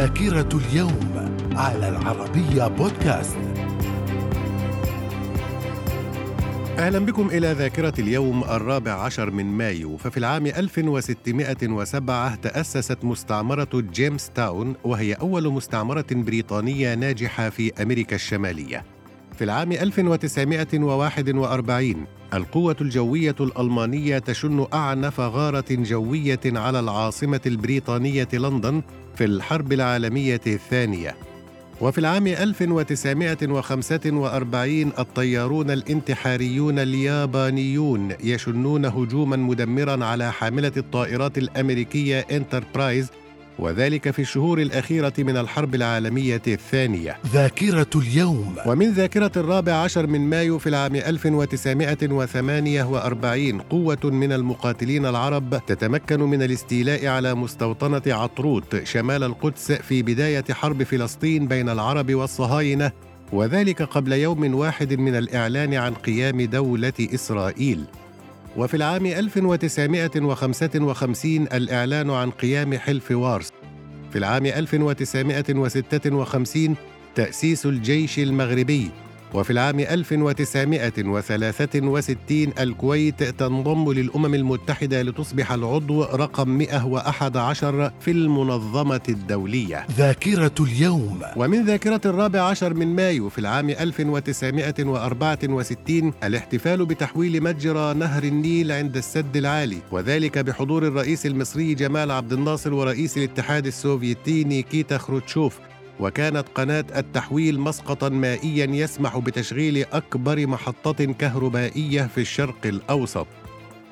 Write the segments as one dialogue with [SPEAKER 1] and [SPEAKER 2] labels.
[SPEAKER 1] ذاكرة اليوم على العربية بودكاست.
[SPEAKER 2] أهلا بكم إلى ذاكرة اليوم الرابع عشر من مايو. ففي العام 1607 تأسست مستعمرة جيمس تاون وهي أول مستعمرة بريطانية ناجحة في أمريكا الشمالية. في العام 1941 القوة الجوية الألمانية تشن أعنف غارة جوية على العاصمة البريطانية لندن في الحرب العالمية الثانية. وفي العام 1945 الطيارون الانتحاريون اليابانيون يشنون هجوما مدمرا على حاملة الطائرات الأمريكية انتربرايز وذلك في الشهور الأخيرة من الحرب العالمية الثانية.
[SPEAKER 1] ذاكرة اليوم.
[SPEAKER 2] ومن ذاكرة الرابع عشر من مايو في العام 1948 قوة من المقاتلين العرب تتمكن من الاستيلاء على مستوطنة عطروت شمال القدس في بداية حرب فلسطين بين العرب والصهاينة وذلك قبل يوم واحد من الإعلان عن قيام دولة إسرائيل. وفي العام 1955 الإعلان عن قيام حلف وارس. في العام 1956 تأسيس الجيش المغربي. وفي العام 1963 الكويت تنضم للأمم المتحدة لتصبح العضو رقم 111 في المنظمة الدولية.
[SPEAKER 1] ذاكرة اليوم.
[SPEAKER 2] ومن ذاكرة الرابع عشر من مايو في العام 1964 الاحتفال بتحويل متجر نهر النيل عند السد العالي وذلك بحضور الرئيس المصري جمال عبد الناصر ورئيس الاتحاد السوفيتي نيكيتا خروتشوف. وكانت قناة التحويل مسقطا مائيا يسمح بتشغيل أكبر محطة كهربائية في الشرق الأوسط.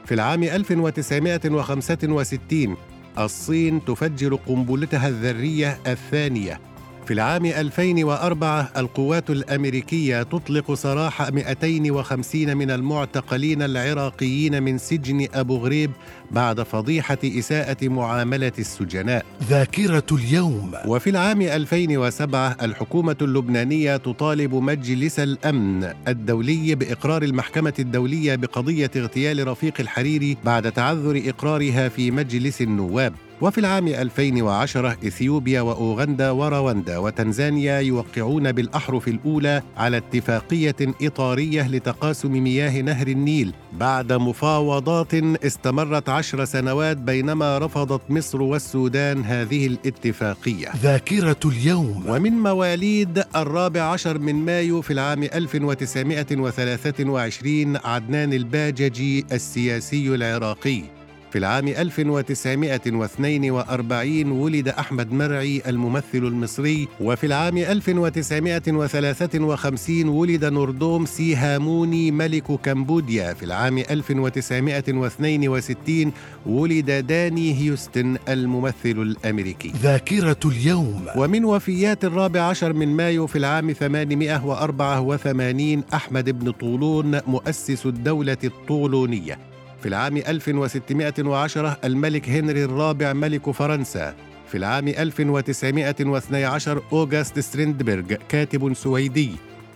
[SPEAKER 2] في العام 1965 الصين تفجر قنبلتها الذرية الثانية في العام 2004 القوات الأمريكية تطلق سراح 250 من المعتقلين العراقيين من سجن أبو غريب بعد فضيحة إساءة معاملة السجناء.
[SPEAKER 1] ذاكرة اليوم.
[SPEAKER 2] وفي العام 2007 الحكومة اللبنانية تطالب مجلس الأمن الدولي بإقرار المحكمة الدولية بقضية اغتيال رفيق الحريري بعد تعذر إقرارها في مجلس النواب. وفي العام 2010 إثيوبيا وأوغندا ورواندا وتنزانيا يوقعون بالأحرف الأولى على اتفاقية إطارية لتقاسم مياه نهر النيل بعد مفاوضات استمرت عشر سنوات بينما رفضت مصر والسودان هذه الاتفاقية.
[SPEAKER 1] ذاكرة اليوم.
[SPEAKER 2] ومن مواليد الرابع عشر من مايو في العام 1923 عدنان الباججي السياسي العراقي في العام 1942 ولد أحمد مرعي الممثل المصري وفي العام 1953 ولد نوردوم سيهاموني ملك كمبوديا في العام 1962 ولد داني هيوستن الممثل الأمريكي.
[SPEAKER 1] ذاكرة اليوم.
[SPEAKER 2] ومن وفيات الرابع عشر من مايو في العام 884 أحمد بن طولون مؤسس الدولة الطولونية. في العام 1610 الملك هنري الرابع ملك فرنسا. في العام 1912 أوغست ستريندبرغ كاتب سويدي.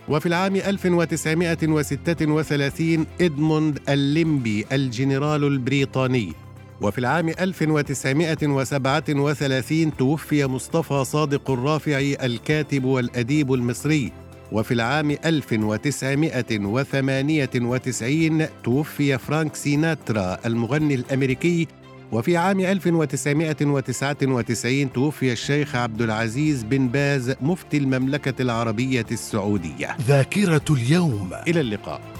[SPEAKER 2] وفي العام 1936 إدموند اللنبي الجنرال البريطاني. وفي العام 1937 توفي مصطفى صادق الرافعي الكاتب والأديب المصري. وفي العام 1998 توفي فرانك سيناترا المغني الأمريكي. وفي عام 1999 توفي الشيخ عبد العزيز بن باز مفتي المملكة العربية السعودية.
[SPEAKER 1] ذاكرة اليوم.
[SPEAKER 2] إلى اللقاء.